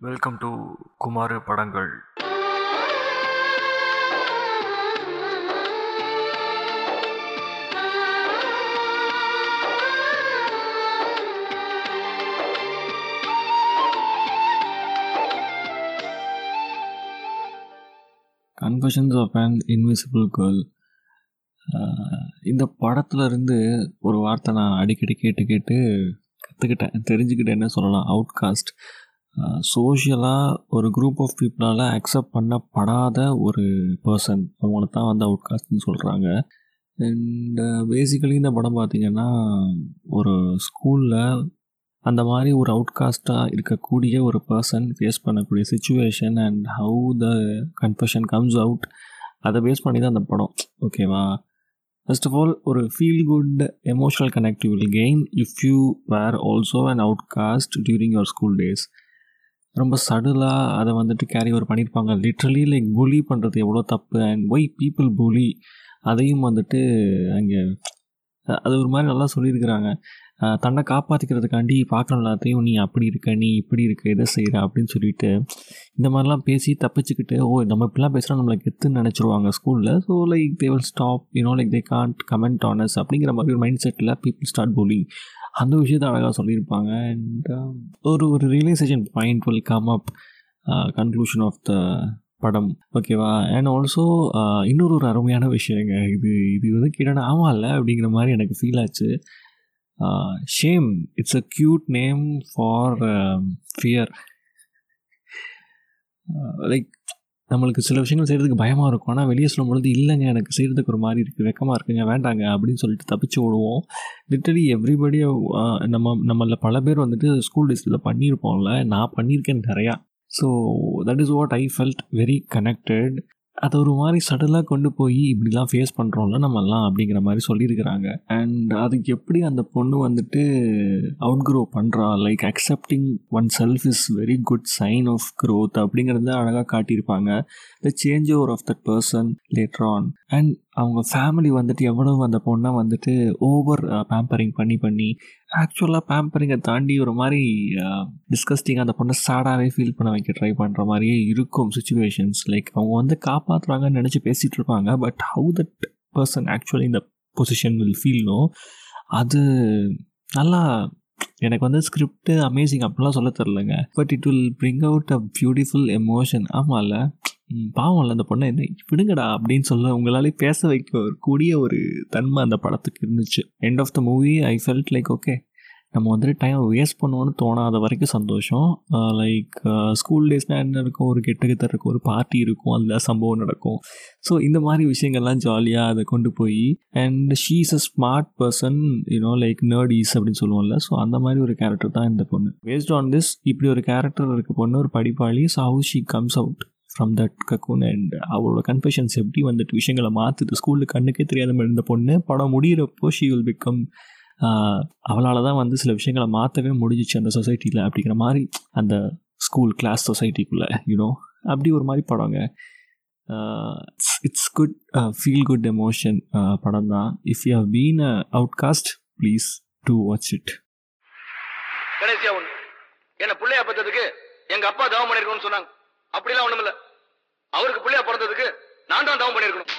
Welcome to Kumar படங்கள் confessions of an invisible girl இந்த படத்துல இருந்து ஒரு வார்த்தை நான் அடிக்கடி கேட்டு கேட்டு கற்றுக்கிட்டேன் தெரிஞ்சுக்கிட்டேன் என்ன சொல்லலாம். அவுட்காஸ்ட் சோஷியலாக ஒரு குரூப் ஆஃப் பீப்புளால் அக்செப்ட் பண்ணப்படாத ஒரு பர்சன் அவங்கள தான் வந்து அவுட்காஸ்ட்னு சொல்கிறாங்க அண்ட் பேசிக்கலி இந்த படம் பார்த்திங்கன்னா ஒரு ஸ்கூலில் அந்த மாதிரி ஒரு அவுட்காஸ்ட்டாக இருக்கக்கூடிய ஒரு பர்சன் ஃபேஸ் பண்ணக்கூடிய situation and how the confession comes out அதை பேஸ் பண்ணி தான் அந்த படம். ஓகேவா ஃபர்ஸ்ட் ஆஃப் ஆல் ஒரு feel good emotional connective will gain if you were also and outcast during your school days ரொம்ப சடலாக அதை வந்துட்டு கேரி ஓவர் பண்ணியிருப்பாங்க லிட்ரலி லைக் புலி பண்ணுறது எவ்வளோ தப்பு அண்ட் ஒய் பீப்புள் புலி அதையும் வந்துட்டு அங்கே அது ஒரு மாதிரி நல்லா சொல்லியிருக்கிறாங்க. தன்னை காப்பாற்றிக்கிறதுக்காண்டி பார்க்குற எல்லாத்தையும் நீ அப்படி இருக்க நீ இப்படி இருக்க இதை செய்கிற அப்படின்னு சொல்லிட்டு இந்த மாதிரிலாம் பேசி தப்பிச்சுக்கிட்டு ஓ நம்ம இப்படிலாம் பேசுகிறா நம்மளை கெத்துன்னு நினச்சிருவாங்க ஸ்கூலில் so like they will stop you know like they can't comment on us அப்படிங்கிற மாதிரி ஒரு மைண்ட் செட்டில் பீப்புள் ஸ்டார்ட் போலிங் அந்த விஷயத்தை அழகாக சொல்லியிருப்பாங்க. அண்ட் um, ஒரு ஒரு realization point will come up conclusion of the படம். ஓகேவா அண்ட் ஆல்சோ இன்னொரு ஒரு அருமையான விஷயங்க இது இது வந்து கேட்டால் ஆமாம் இல்லை அப்படிங்கிற மாதிரி எனக்கு ஃபீல் ஆச்சு. Shame it's a cute name for fear like நம்மளுக்கு சில விஷயங்கள் செய்கிறதுக்கு பயமாக இருக்கும். ஆனால் வெளியே சொல்லும்பொழுது இல்லைங்க எனக்கு செய்கிறதுக்கு ஒரு மாதிரி இருக்குது வெக்கமாக இருக்குங்க. வேண்டாங்க. அப்படின்னு சொல்லிட்டு தப்பிச்சு விடுவோம் லிட்டரலி எவ்ரிபடி நம்ம நம்மள பல பேர் வந்துட்டு ஸ்கூல் டேஸில் பண்ணியிருப்போம்ல நான் பண்ணியிருக்கேன் நிறையா. So that is what I felt very connected அதை ஒரு மாதிரி சடலாக கொண்டு போய் இப்படிலாம் ஃபேஸ் பண்ணுறோம்ல நம்மலாம் அப்படிங்கிற மாதிரி சொல்லியிருக்கிறாங்க. அண்ட் அதுக்கு எப்படி அந்த பொண்ணு வந்துட்டு அவுட் க்ரோ பண்ணுறா like accepting one self is very good sign of growth அப்படிங்கிறத அழகாக காட்டியிருப்பாங்க. The change over of that person later on and அவங்க ஃபேமிலி வந்துட்டு எவ்வளவு அந்த பொண்ணை வந்துட்டு ஓவர் பேம்பரிங் பண்ணி பண்ணி ஆக்சுவலாக பேம்பரிங்கை தாண்டி ஒரு மாதிரி டிஸ்கஸ்டிங் அந்த பொண்ணை சேடாகவே ஃபீல் பண்ண வைக்க ட்ரை பண்ணுற மாதிரியே இருக்கும் சுச்சுவேஷன்ஸ் லைக் அவங்க வந்து காப்பாற்றுறாங்கன்னு நினச்சி பேசிகிட்டு இருப்பாங்க. But how that person actually இந்த பொசிஷன் வில் ஃபீல்னோ அது நல்லா எனக்கு வந்து ஸ்கிரிப்ட் அமேசிங் அப்படிலாம் சொல்ல தெரிலங்க but it will bring out a beautiful emotion ஆமாம்ல பாவம் பாவம்ல அந்த பொண்ணை என்ன விடுங்கடா அப்படின்னு சொல்ல உங்களாலே பேச வைக்க கூடிய ஒரு தன்மை அந்த படத்துக்கு இருந்துச்சு. End of the movie I felt like okay நம்ம வந்துட்டு டைம் வேஸ்ட் பண்ணுவோன்னு தோணாத வரைக்கும் சந்தோஷம். லைக் ஸ்கூல் டேஸ்னால் என்ன இருக்கும் ஒரு கெட்டுக்கத்தர் இருக்கும் ஒரு பார்ட்டி இருக்கும் அதில் சம்பவம் நடக்கும். ஸோ இந்த மாதிரி விஷயங்கள்லாம் ஜாலியாக அதை கொண்டு போய் and she's a smart person you know like nerdies அப்படின்னு சொல்லுவோம்ல. ஸோ அந்த மாதிரி ஒரு கேரக்டர் தான் இந்த பொண்ணு. பேஸ்ட் ஆன் திஸ் இப்படி ஒரு கேரக்டர் இருக்க பொண்ணு ஒரு படிப்பாளி so how she comes out from that cocoon and அவளோட கன்ஃபெஷன்ஸ் எப்படி வந்துட்டு விஷயங்களை மாற்றுது ஸ்கூலில் கண்ணுக்கே தெரியாத மாதிரி இருந்த பொண்ணு படம் முடிகிறப்போ ஷீ வில் பிகம் அவளால் தான் வந்து சில விஷயங்களை மாற்றவே முடிஞ்சிச்சு அந்த சொசைட்டியில் அப்படிங்கிற மாதிரி அந்த ஸ்கூல் கிளாஸ் சொசைட்டிக்குள்ளே யூனோ அப்படி ஒரு மாதிரி படங்க. It's good feel good emotion படம் தான் if you have been outcast please to watch it கடைசியா ஒன்று என்ன பிள்ளையா பெற்றதுக்கு எங்க அப்பா தவம் பண்ணிருக்கணும்னு சொன்னாங்க. அப்படிலாம் ஒண்ணுமில்ல. அவருக்கு பிள்ளையா பிறந்ததுக்கு நான் தான் தவம் பண்ணிருக்கணும்